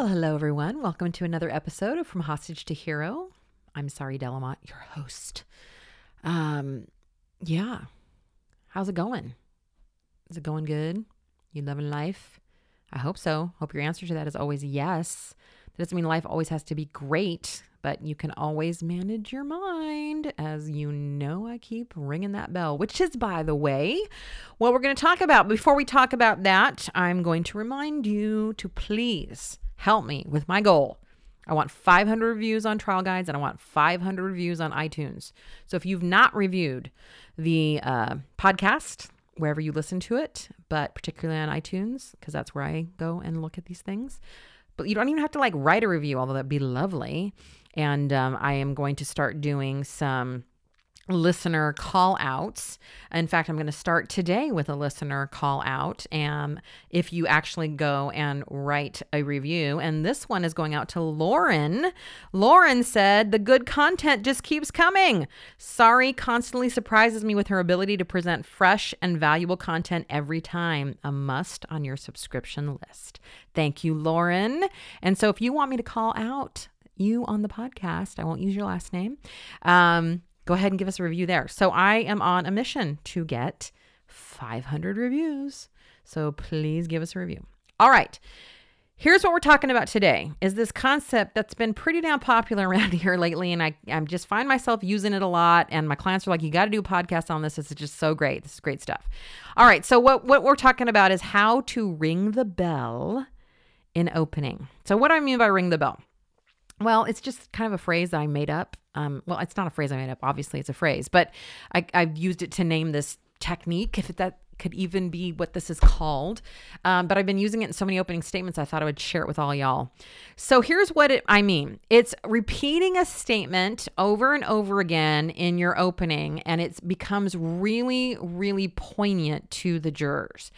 Well, hello, everyone. Welcome to another episode of From Hostage to Hero. I'm Sari Delamotte, your host. Um, yeah. How's it going? Is it going good? You loving life? I hope so. Hope your answer to that is always yes. That doesn't mean life always has to be great, but you can always manage your mind. As you know, I keep ringing that bell, which is, by the way, what we're going to talk about. Before we talk about that, I'm going to remind you to please help me with my goal. I want 500 reviews on Trial Guides and I want 500 reviews on iTunes. So if you've not reviewed the uh, podcast, wherever you listen to it, but particularly on iTunes, because that's where I go and look at these things. But you don't even have to like write a review, although that'd be lovely. And um, I am going to start doing some listener call outs. In fact, I'm going to start today with a listener call out. And if you actually go and write a review, and this one is going out to Lauren. Lauren said, The good content just keeps coming. Sari constantly surprises me with her ability to present fresh and valuable content every time. A must on your subscription list. Thank you, Lauren. And so if you want me to call out, you on the podcast, I won't use your last name. Um, go ahead and give us a review there. So I am on a mission to get 500 reviews. So please give us a review. All right. Here's what we're talking about today is this concept that's been pretty damn popular around here lately. And I, I just find myself using it a lot. And my clients are like, you got to do a podcast on this. This is just so great. This is great stuff. All right. So what, what we're talking about is how to ring the bell in opening. So what do I mean by ring the bell? Well, it's just kind of a phrase that I made up. Um, well, it's not a phrase I made up. Obviously, it's a phrase, but I, I've used it to name this technique, if that could even be what this is called. Um, but I've been using it in so many opening statements, I thought I would share it with all y'all. So here's what it, I mean it's repeating a statement over and over again in your opening, and it becomes really, really poignant to the jurors.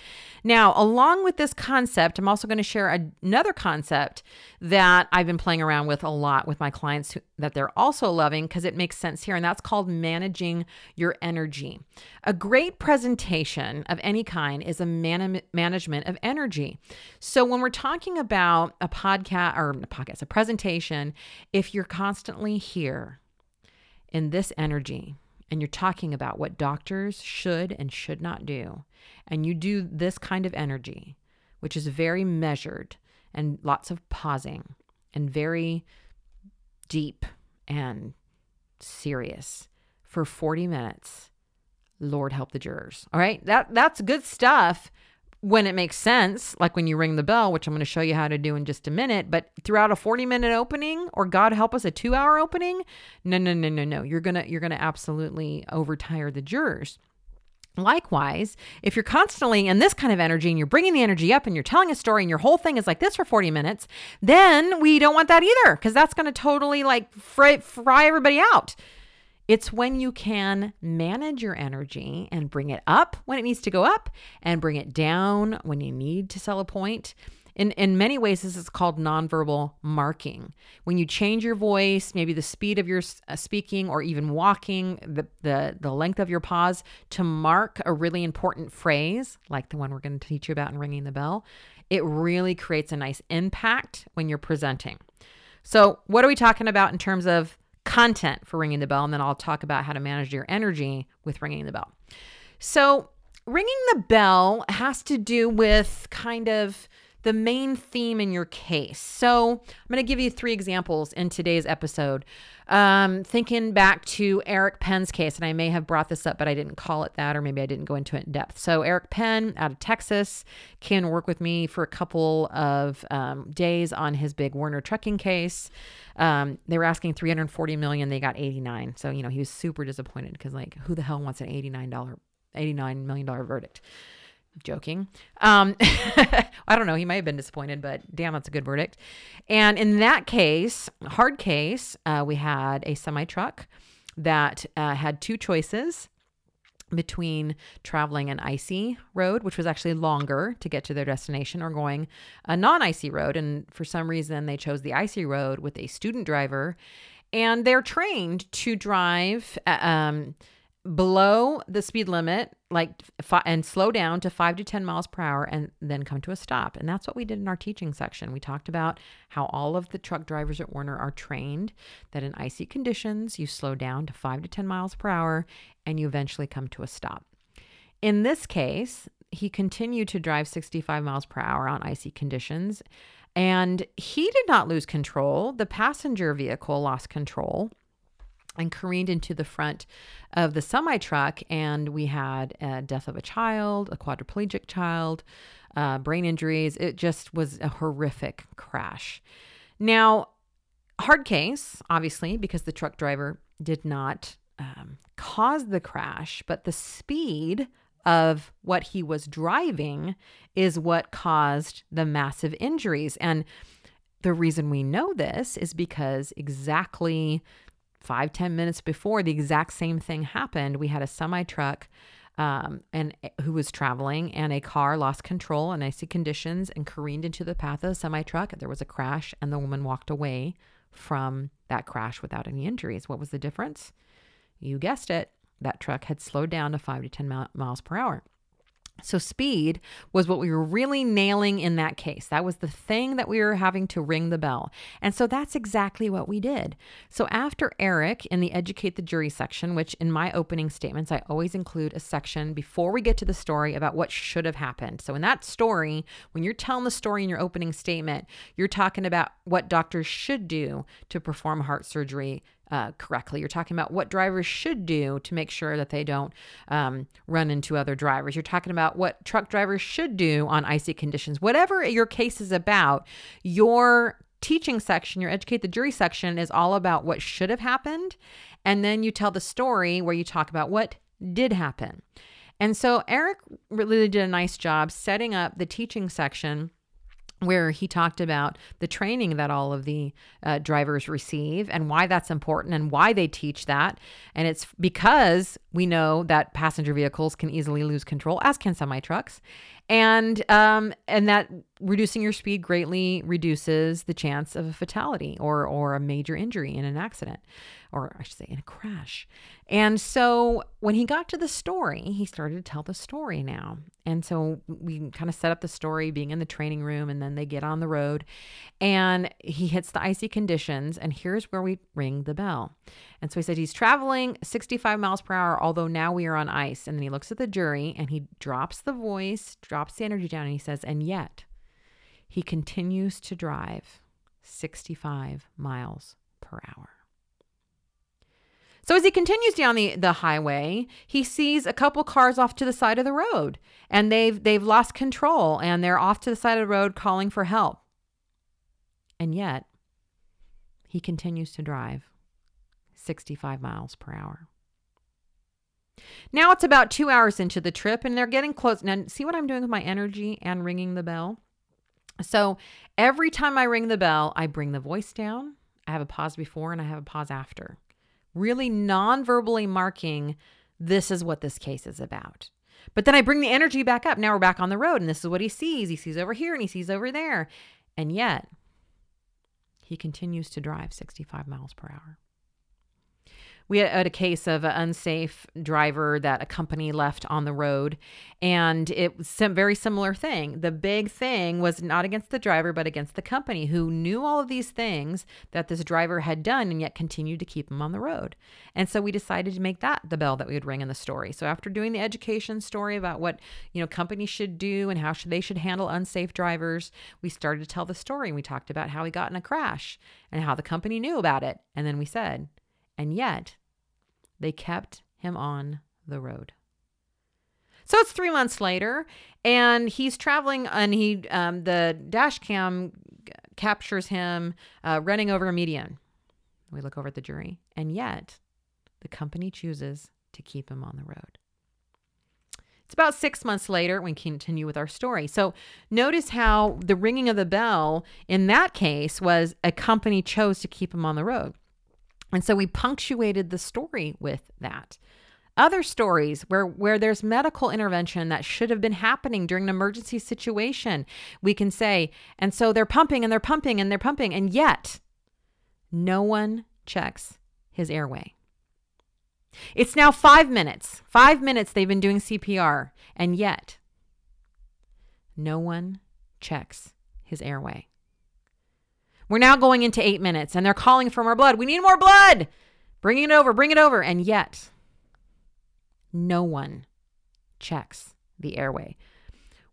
Now, along with this concept, I'm also going to share another concept that I've been playing around with a lot with my clients who, that they're also loving because it makes sense here, and that's called managing your energy. A great presentation of any kind is a man- management of energy. So when we're talking about a podcast or a podcast, a presentation, if you're constantly here in this energy, and you're talking about what doctors should and should not do, and you do this kind of energy, which is very measured and lots of pausing and very deep and serious for 40 minutes, Lord help the jurors. All right? That that's good stuff when it makes sense, like when you ring the bell, which I'm going to show you how to do in just a minute, but throughout a 40 minute opening or God help us a 2 hour opening, no no no no no. You're going to you're going to absolutely overtire the jurors. Likewise, if you're constantly in this kind of energy and you're bringing the energy up and you're telling a story and your whole thing is like this for 40 minutes, then we don't want that either because that's going to totally like fry, fry everybody out. It's when you can manage your energy and bring it up when it needs to go up and bring it down when you need to sell a point. In, in many ways, this is called nonverbal marking. When you change your voice, maybe the speed of your uh, speaking or even walking, the, the, the length of your pause to mark a really important phrase, like the one we're going to teach you about in ringing the bell, it really creates a nice impact when you're presenting. So, what are we talking about in terms of content for ringing the bell? And then I'll talk about how to manage your energy with ringing the bell. So, ringing the bell has to do with kind of the main theme in your case. So I'm going to give you three examples in today's episode. Um, thinking back to Eric Penn's case, and I may have brought this up, but I didn't call it that, or maybe I didn't go into it in depth. So Eric Penn out of Texas came work with me for a couple of um, days on his big Werner trucking case. Um, they were asking 340 million, they got 89. So you know he was super disappointed because like who the hell wants an 89 dollar 89 million dollar verdict? Joking. Um, I don't know. He might have been disappointed, but damn, that's a good verdict. And in that case, hard case, uh, we had a semi truck that uh, had two choices between traveling an icy road, which was actually longer to get to their destination, or going a non icy road. And for some reason, they chose the icy road with a student driver. And they're trained to drive uh, um, below the speed limit, like and slow down to five to 10 miles per hour and then come to a stop. And that's what we did in our teaching section. We talked about how all of the truck drivers at Werner are trained that in icy conditions, you slow down to five to 10 miles per hour and you eventually come to a stop. In this case, he continued to drive 65 miles per hour on icy conditions. And he did not lose control. The passenger vehicle lost control and careened into the front of the semi truck. And we had a death of a child, a quadriplegic child, uh, brain injuries. It just was a horrific crash. Now, hard case, obviously, because the truck driver did not um, cause the crash, but the speed of what he was driving is what caused the massive injuries. And the reason we know this is because exactly five ten minutes before the exact same thing happened, we had a semi truck um, and eh, who was traveling, and a car lost control in icy conditions and careened into the path of the semi truck. There was a crash, and the woman walked away from that crash without any injuries. What was the difference? You guessed it. That truck had slowed down to five to 10 miles per hour. So, speed was what we were really nailing in that case. That was the thing that we were having to ring the bell. And so that's exactly what we did. So, after Eric in the Educate the Jury section, which in my opening statements, I always include a section before we get to the story about what should have happened. So, in that story, when you're telling the story in your opening statement, you're talking about what doctors should do to perform heart surgery uh, correctly. You're talking about what drivers should do to make sure that they don't um, run into other drivers. You're talking about what truck drivers should do on icy conditions. Whatever your case is about, your teaching section, your educate the jury section is all about what should have happened. And then you tell the story where you talk about what did happen. And so Eric really did a nice job setting up the teaching section where he talked about the training that all of the uh, drivers receive and why that's important and why they teach that. And it's because we know that passenger vehicles can easily lose control, as can semi trucks, and um, and that reducing your speed greatly reduces the chance of a fatality or or a major injury in an accident or I should say in a crash. And so when he got to the story, he started to tell the story now. And so we kind of set up the story being in the training room and then they get on the road and he hits the icy conditions and here's where we ring the bell. And so he said he's traveling 65 miles per hour although now we are on ice and then he looks at the jury and he drops the voice, drops the energy down and he says and yet he continues to drive 65 miles per hour. So as he continues down the, the highway, he sees a couple cars off to the side of the road and they've they've lost control and they're off to the side of the road calling for help. And yet, he continues to drive 65 miles per hour. Now it's about two hours into the trip and they're getting close. Now, see what I'm doing with my energy and ringing the bell? So every time I ring the bell, I bring the voice down. I have a pause before and I have a pause after really non verbally marking this is what this case is about. But then I bring the energy back up. Now we're back on the road, and this is what he sees. He sees over here and he sees over there. And yet, he continues to drive 65 miles per hour. We had a case of an unsafe driver that a company left on the road, and it was a very similar thing. The big thing was not against the driver, but against the company who knew all of these things that this driver had done and yet continued to keep him on the road. And so we decided to make that the bell that we would ring in the story. So after doing the education story about what you know companies should do and how should they should handle unsafe drivers, we started to tell the story. And we talked about how he got in a crash and how the company knew about it. And then we said, and yet they kept him on the road. So it's three months later, and he's traveling, and he um, the dash cam captures him uh, running over a median. We look over at the jury, and yet the company chooses to keep him on the road. It's about six months later. We continue with our story. So notice how the ringing of the bell in that case was a company chose to keep him on the road. And so we punctuated the story with that. Other stories where, where there's medical intervention that should have been happening during an emergency situation, we can say, and so they're pumping and they're pumping and they're pumping, and yet no one checks his airway. It's now five minutes. Five minutes they've been doing CPR, and yet no one checks his airway. We're now going into eight minutes, and they're calling for more blood. We need more blood. Bring it over, bring it over. And yet no one checks the airway.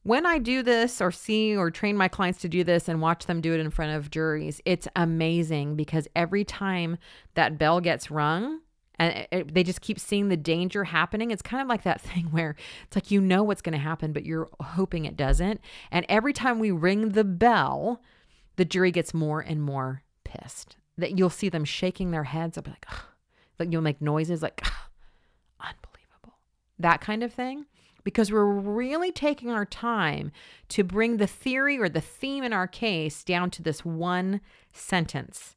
When I do this or see or train my clients to do this and watch them do it in front of juries, it's amazing because every time that bell gets rung, and it, they just keep seeing the danger happening. It's kind of like that thing where it's like you know what's going to happen, but you're hoping it doesn't. And every time we ring the bell, the jury gets more and more pissed. That you'll see them shaking their heads. They'll be like, Ugh. like you'll make noises like, unbelievable that kind of thing, because we're really taking our time to bring the theory or the theme in our case down to this one sentence.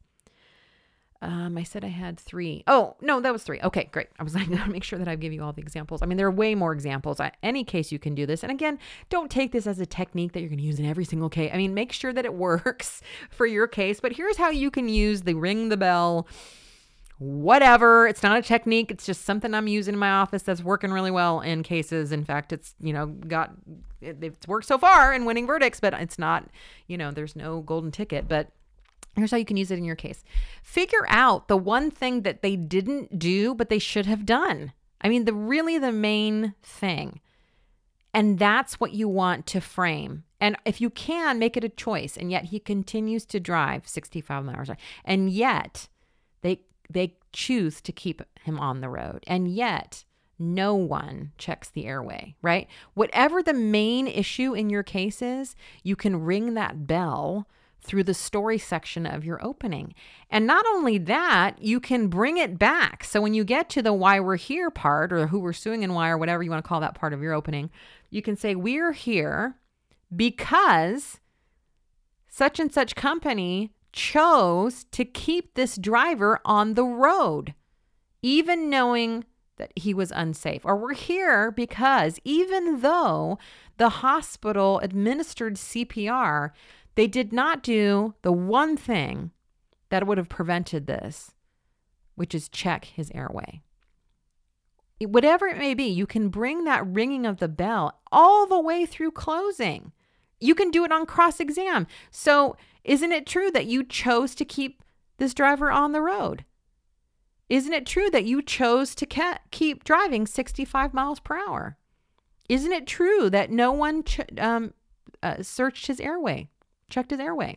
Um, I said I had three. Oh, no, that was three. Okay, great. I was like, make sure that I give you all the examples. I mean, there are way more examples. I, any case you can do this. And again, don't take this as a technique that you're gonna use in every single case. I mean, make sure that it works for your case. But here's how you can use the ring the bell whatever. It's not a technique. It's just something I'm using in my office that's working really well in cases. In fact, it's, you know, got, it's worked so far in winning verdicts, but it's not, you know, there's no golden ticket. But here's how you can use it in your case figure out the one thing that they didn't do, but they should have done. I mean, the really the main thing. And that's what you want to frame. And if you can, make it a choice. And yet he continues to drive 65 miles an hour. And yet they they choose to keep him on the road. And yet, no one checks the airway, right? Whatever the main issue in your case is, you can ring that bell through the story section of your opening. And not only that, you can bring it back. So when you get to the why we're here part or who we're suing and why or whatever you want to call that part of your opening, you can say, We're here because such and such company chose to keep this driver on the road, even knowing that he was unsafe. Or we're here because even though the hospital administered CPR, they did not do the one thing that would have prevented this, which is check his airway. Whatever it may be, you can bring that ringing of the bell all the way through closing. You can do it on cross exam. So, isn't it true that you chose to keep this driver on the road? Isn't it true that you chose to keep driving 65 miles per hour? Isn't it true that no one ch- um, uh, searched his airway, checked his airway?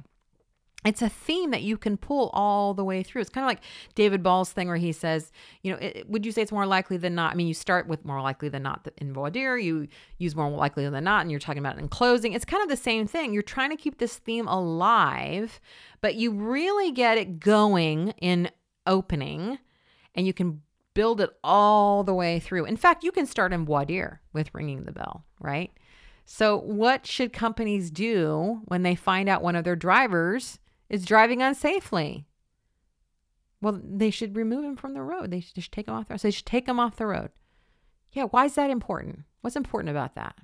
it's a theme that you can pull all the way through. It's kind of like David Ball's thing where he says, you know, it, would you say it's more likely than not? I mean, you start with more likely than not in voir dire, you use more likely than not, and you're talking about it in closing. It's kind of the same thing. You're trying to keep this theme alive, but you really get it going in opening, and you can build it all the way through. In fact, you can start in voir dire with ringing the bell, right? So, what should companies do when they find out one of their drivers? is driving unsafely. Well, they should remove him from the road. They should just take him off the road. So they should take him off the road. Yeah, why is that important? What's important about that?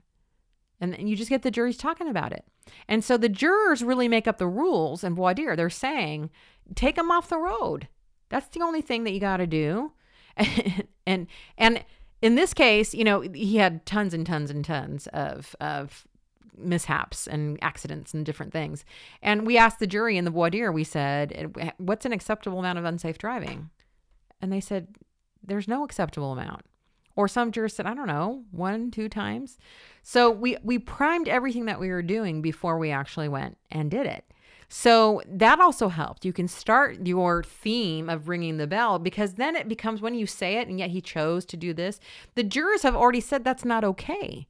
And, you just get the juries talking about it. And so the jurors really make up the rules and voir dire. They're saying, take him off the road. That's the only thing that you got to do. and, and and in this case, you know, he had tons and tons and tons of of mishaps and accidents and different things. And we asked the jury in the voir dire, we said, what's an acceptable amount of unsafe driving? And they said, there's no acceptable amount. Or some jurors said, I don't know, one, two times. So we, we primed everything that we were doing before we actually went and did it. So that also helped. You can start your theme of ringing the bell because then it becomes when you say it, and yet he chose to do this. The jurors have already said that's not okay.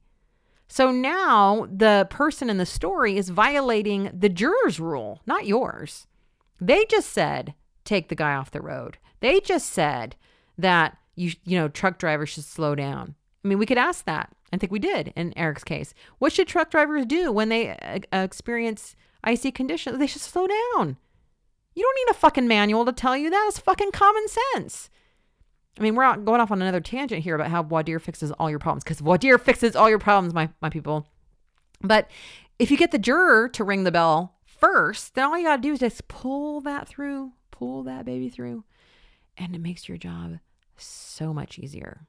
So now the person in the story is violating the juror's rule, not yours. They just said, take the guy off the road. They just said that you you know truck drivers should slow down. I mean, we could ask that. I think we did in Eric's case. What should truck drivers do when they uh, experience icy conditions? They should slow down. You don't need a fucking manual to tell you that. It's fucking common sense. I mean, we're not going off on another tangent here about how dire fixes all your problems because dire fixes all your problems, my, my people. But if you get the juror to ring the bell first, then all you got to do is just pull that through, pull that baby through, and it makes your job so much easier.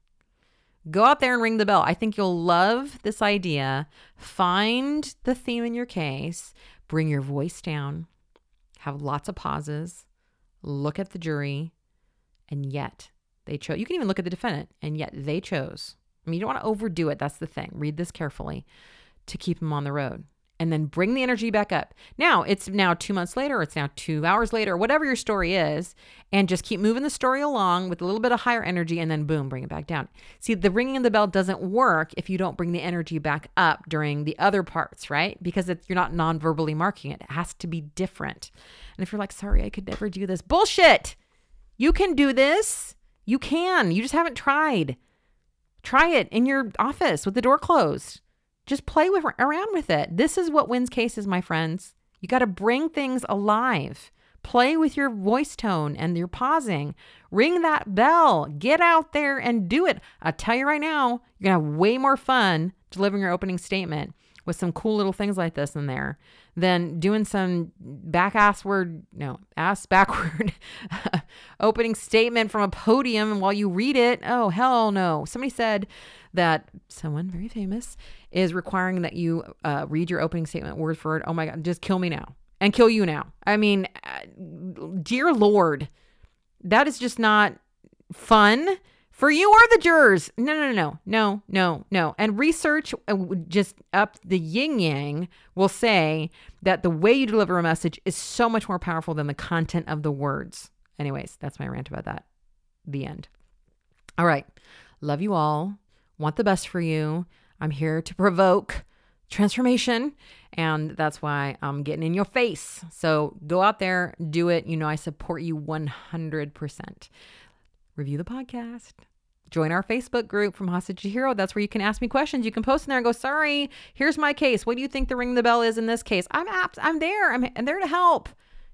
Go out there and ring the bell. I think you'll love this idea. Find the theme in your case, bring your voice down, have lots of pauses, look at the jury, and yet they chose. You can even look at the defendant, and yet they chose. I mean, you don't want to overdo it. That's the thing. Read this carefully to keep them on the road and then bring the energy back up. Now it's now two months later, it's now two hours later, whatever your story is, and just keep moving the story along with a little bit of higher energy and then boom, bring it back down. See, the ringing of the bell doesn't work if you don't bring the energy back up during the other parts, right? Because you're not non verbally marking it. It has to be different. And if you're like, Sari, I could never do this, bullshit. You can do this. You can. You just haven't tried. Try it in your office with the door closed. Just play with around with it. This is what wins cases, my friends. You got to bring things alive. Play with your voice tone and your pausing. Ring that bell. Get out there and do it. I tell you right now, you're going to have way more fun delivering your opening statement with some cool little things like this in there than doing some back ass word, no, ass backward opening statement from a podium while you read it. Oh, hell no. Somebody said that someone very famous is requiring that you uh, read your opening statement word for word. Oh my God, just kill me now and kill you now. I mean, uh, dear Lord, that is just not fun for you or the jurors. No, no, no, no, no, no. And research, uh, just up the yin yang, will say that the way you deliver a message is so much more powerful than the content of the words. Anyways, that's my rant about that. The end. All right. Love you all. Want the best for you. I'm here to provoke transformation. And that's why I'm getting in your face. So go out there, do it. You know, I support you 100% review the podcast. Join our Facebook group from Hostage to Hero. That's where you can ask me questions. You can post in there and go, "Sari, here's my case. What do you think the ring the bell is in this case?" I'm apt. I'm there. I'm, I'm there to help.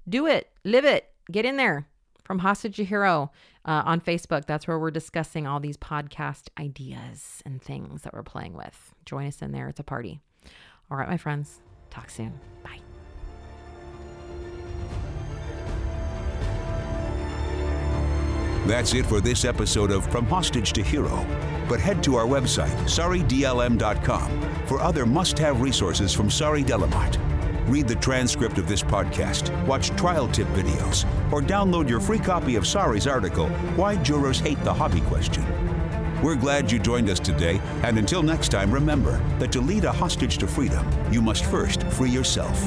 Do it. Live it. Get in there. From Hostage to Hero uh, on Facebook. That's where we're discussing all these podcast ideas and things that we're playing with. Join us in there. It's a party. All right, my friends. Talk soon. Bye. That's it for this episode of From Hostage to Hero. But head to our website, saridlm.com, for other must have resources from Sari Delamotte. Read the transcript of this podcast, watch trial tip videos, or download your free copy of Sari's article, Why Jurors Hate the Hobby Question. We're glad you joined us today, and until next time, remember that to lead a hostage to freedom, you must first free yourself.